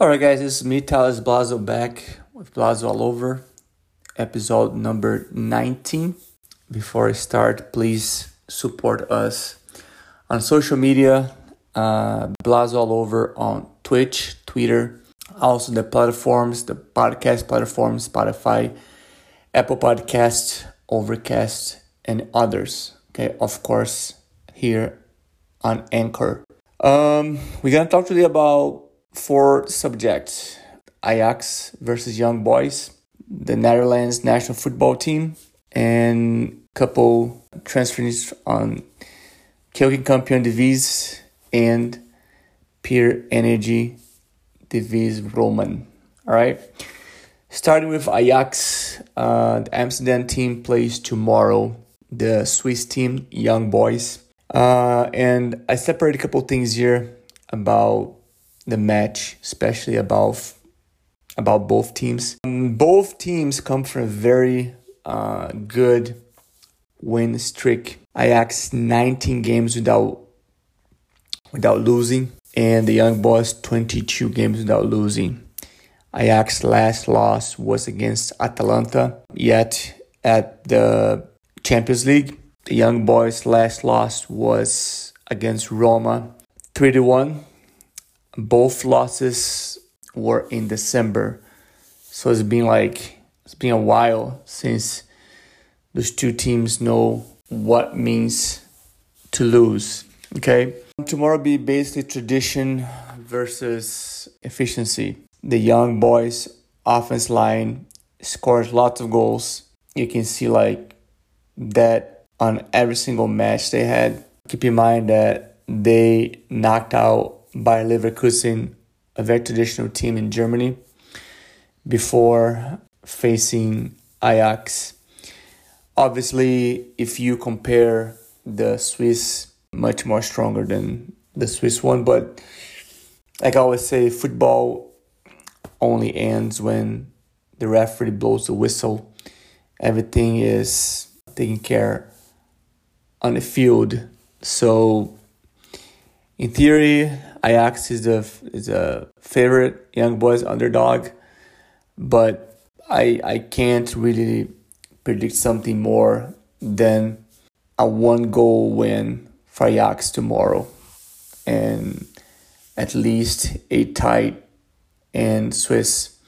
Alright, guys, this is me, Talis Blazo, back with Blazo All Over, episode number 19. Before I start, please support us on social media, uh, Blazo All Over on Twitch, Twitter, also the platforms, the podcast platforms, Spotify, Apple Podcast, Overcast, and others. Okay, of course, here on Anchor. Um, we're gonna talk today about four subjects: Ajax versus Young Boys, the Netherlands national football team, and couple transfers on Keukenkampioen Divisie and Pure Energie Divisie Roman. All right. Starting with Ajax, uh, the Amsterdam team plays tomorrow. The Swiss team, Young Boys. Uh, and I separate a couple things here about the match, especially about about both teams. Both teams come from a very uh, good win streak. Ajax 19 games without without losing, and the Young Boys 22 games without losing. Ajax last loss was against Atalanta, yet at the Champions League the Young Boys' last loss was against Roma, 3 to 1. Both losses were in December. So it's been like it's been a while since those two teams know what means to lose. Okay. Tomorrow be basically tradition versus efficiency. The young boys offense line scores lots of goals. You can see like that on every single match they had. Keep in mind that they knocked out Bayer Leverkusen, a very traditional team in Germany, before facing Ajax. Obviously, if you compare the Swiss, much more stronger than the Swiss one, but like I always say, football only ends when the referee blows the whistle. Everything is taken care on the field. So, in theory, Ajax is the is a favorite young boys underdog, but I I can't really predict something more than a one goal win for Ajax tomorrow, and at least a tight and Swiss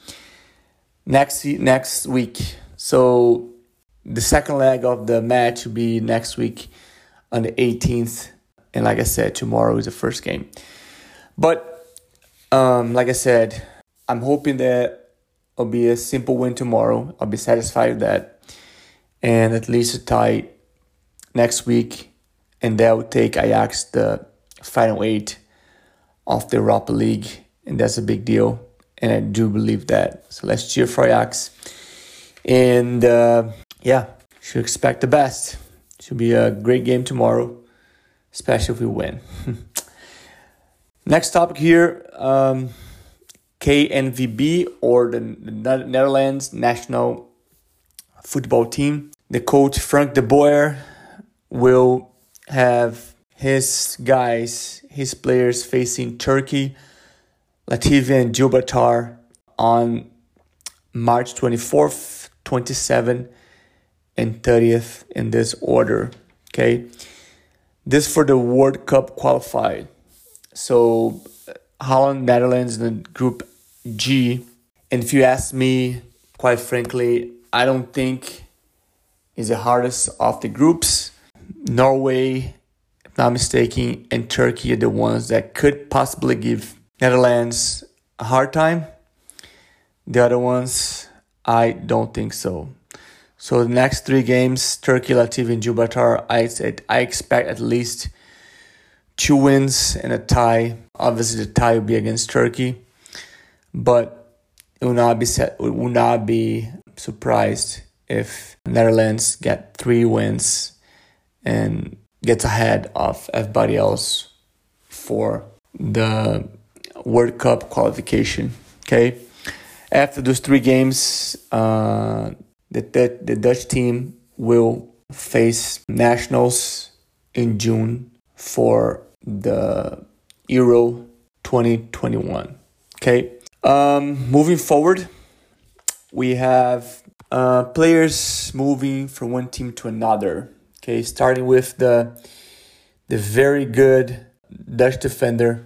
next next week. So the second leg of the match will be next week on the 18th. And like I said, tomorrow is the first game. But um, like I said, I'm hoping that it'll be a simple win tomorrow. I'll be satisfied with that. And at least a tie next week. And that will take Ajax the final eight of the Europa League. And that's a big deal. And I do believe that. So let's cheer for Ajax. And uh, yeah, should expect the best. Should be a great game tomorrow, especially if we win. Next topic here um, KNVB or the Netherlands national football team. The coach Frank de Boer will have his guys, his players facing Turkey, Latvia, and Gibraltar on March 24th, 27 and 30th in this order. Okay. This for the World Cup qualified. So uh, Holland, Netherlands, and Group G. And if you ask me, quite frankly, I don't think is the hardest of the groups. Norway, if not mistaken, and Turkey are the ones that could possibly give Netherlands a hard time. The other ones, I don't think so. So the next three games, Turkey, Latvia, and Gibraltar, I I expect at least two wins and a tie. Obviously, the tie will be against Turkey, but it will not be set, it will not be surprised if Netherlands get three wins and gets ahead of everybody else for the World Cup qualification. Okay, after those three games. Uh, the, the Dutch team will face nationals in June for the Euro 2021. Okay. Um, moving forward, we have uh, players moving from one team to another. Okay, starting with the the very good Dutch defender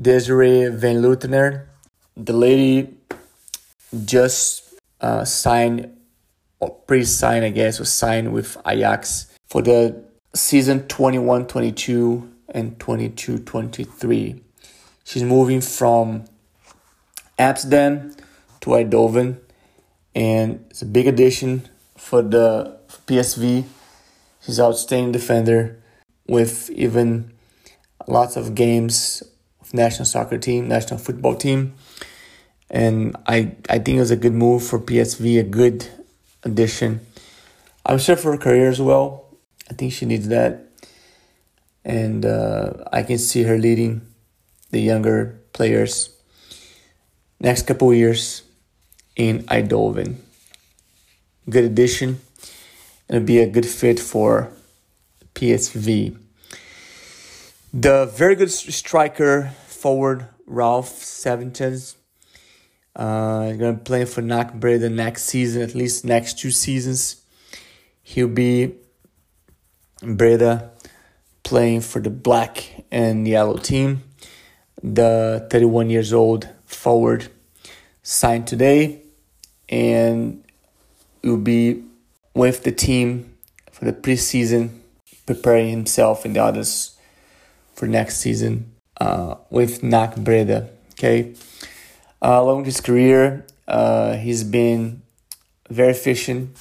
Desiree Van Lunteren. The lady just uh, signed, or pre-signed, I guess, was signed with Ajax for the season 21-22 and 22-23. She's moving from Amsterdam to Eindhoven, and it's a big addition for the PSV. She's outstanding defender with even lots of games with national soccer team, national football team. And I, I think it was a good move for PSV, a good addition. I'm sure for her career as well. I think she needs that. And uh, I can see her leading the younger players next couple years in Eindhoven. Good addition. It'll be a good fit for PSV. The very good striker forward Ralf Seuntjens. Uh, gonna play for NAC Breda next season, at least next two seasons. He'll be Breda playing for the black and yellow team. The 31 years old forward signed today and will be with the team for the preseason, preparing himself and the others for next season uh, with NAC Breda. Okay, uh, along his career, uh, he's been very efficient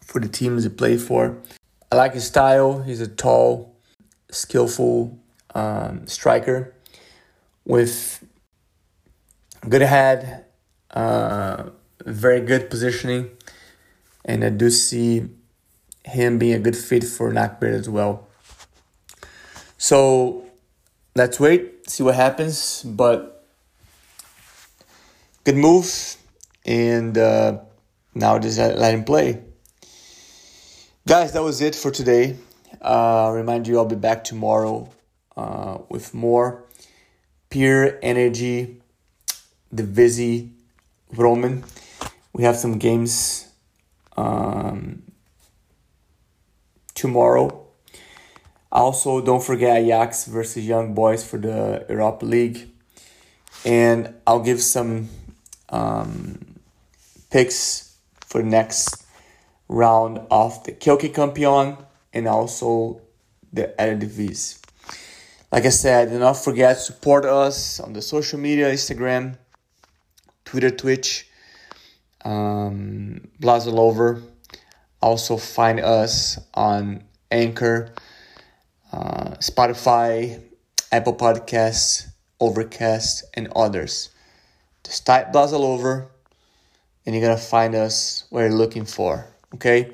for the teams he played for. I like his style. He's a tall, skillful um, striker with good head, uh, very good positioning, and I do see him being a good fit for NAC as well. So let's wait, see what happens. But good move, and uh, now just let him play. Guys, that was it for today. Uh, remind you, I'll be back tomorrow uh, with more pure energy, the Visi Roman. We have some games um, tomorrow also, don't forget Ajax versus Young Boys for the Europa League. And I'll give some um, picks for next round of the Keukenkampioen and also the Eredivisie. Like I said, do not forget to support us on the social media, Instagram, Twitter, Twitch, um, Over. Also find us on Anchor uh, Spotify, Apple Podcasts, Overcast, and others. Just type Blazo over and you're gonna find us where you're looking for. Okay?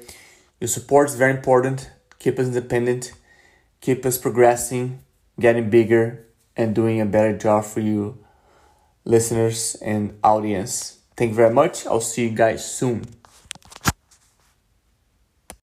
Your support is very important. Keep us independent, keep us progressing, getting bigger, and doing a better job for you, listeners and audience. Thank you very much. I'll see you guys soon.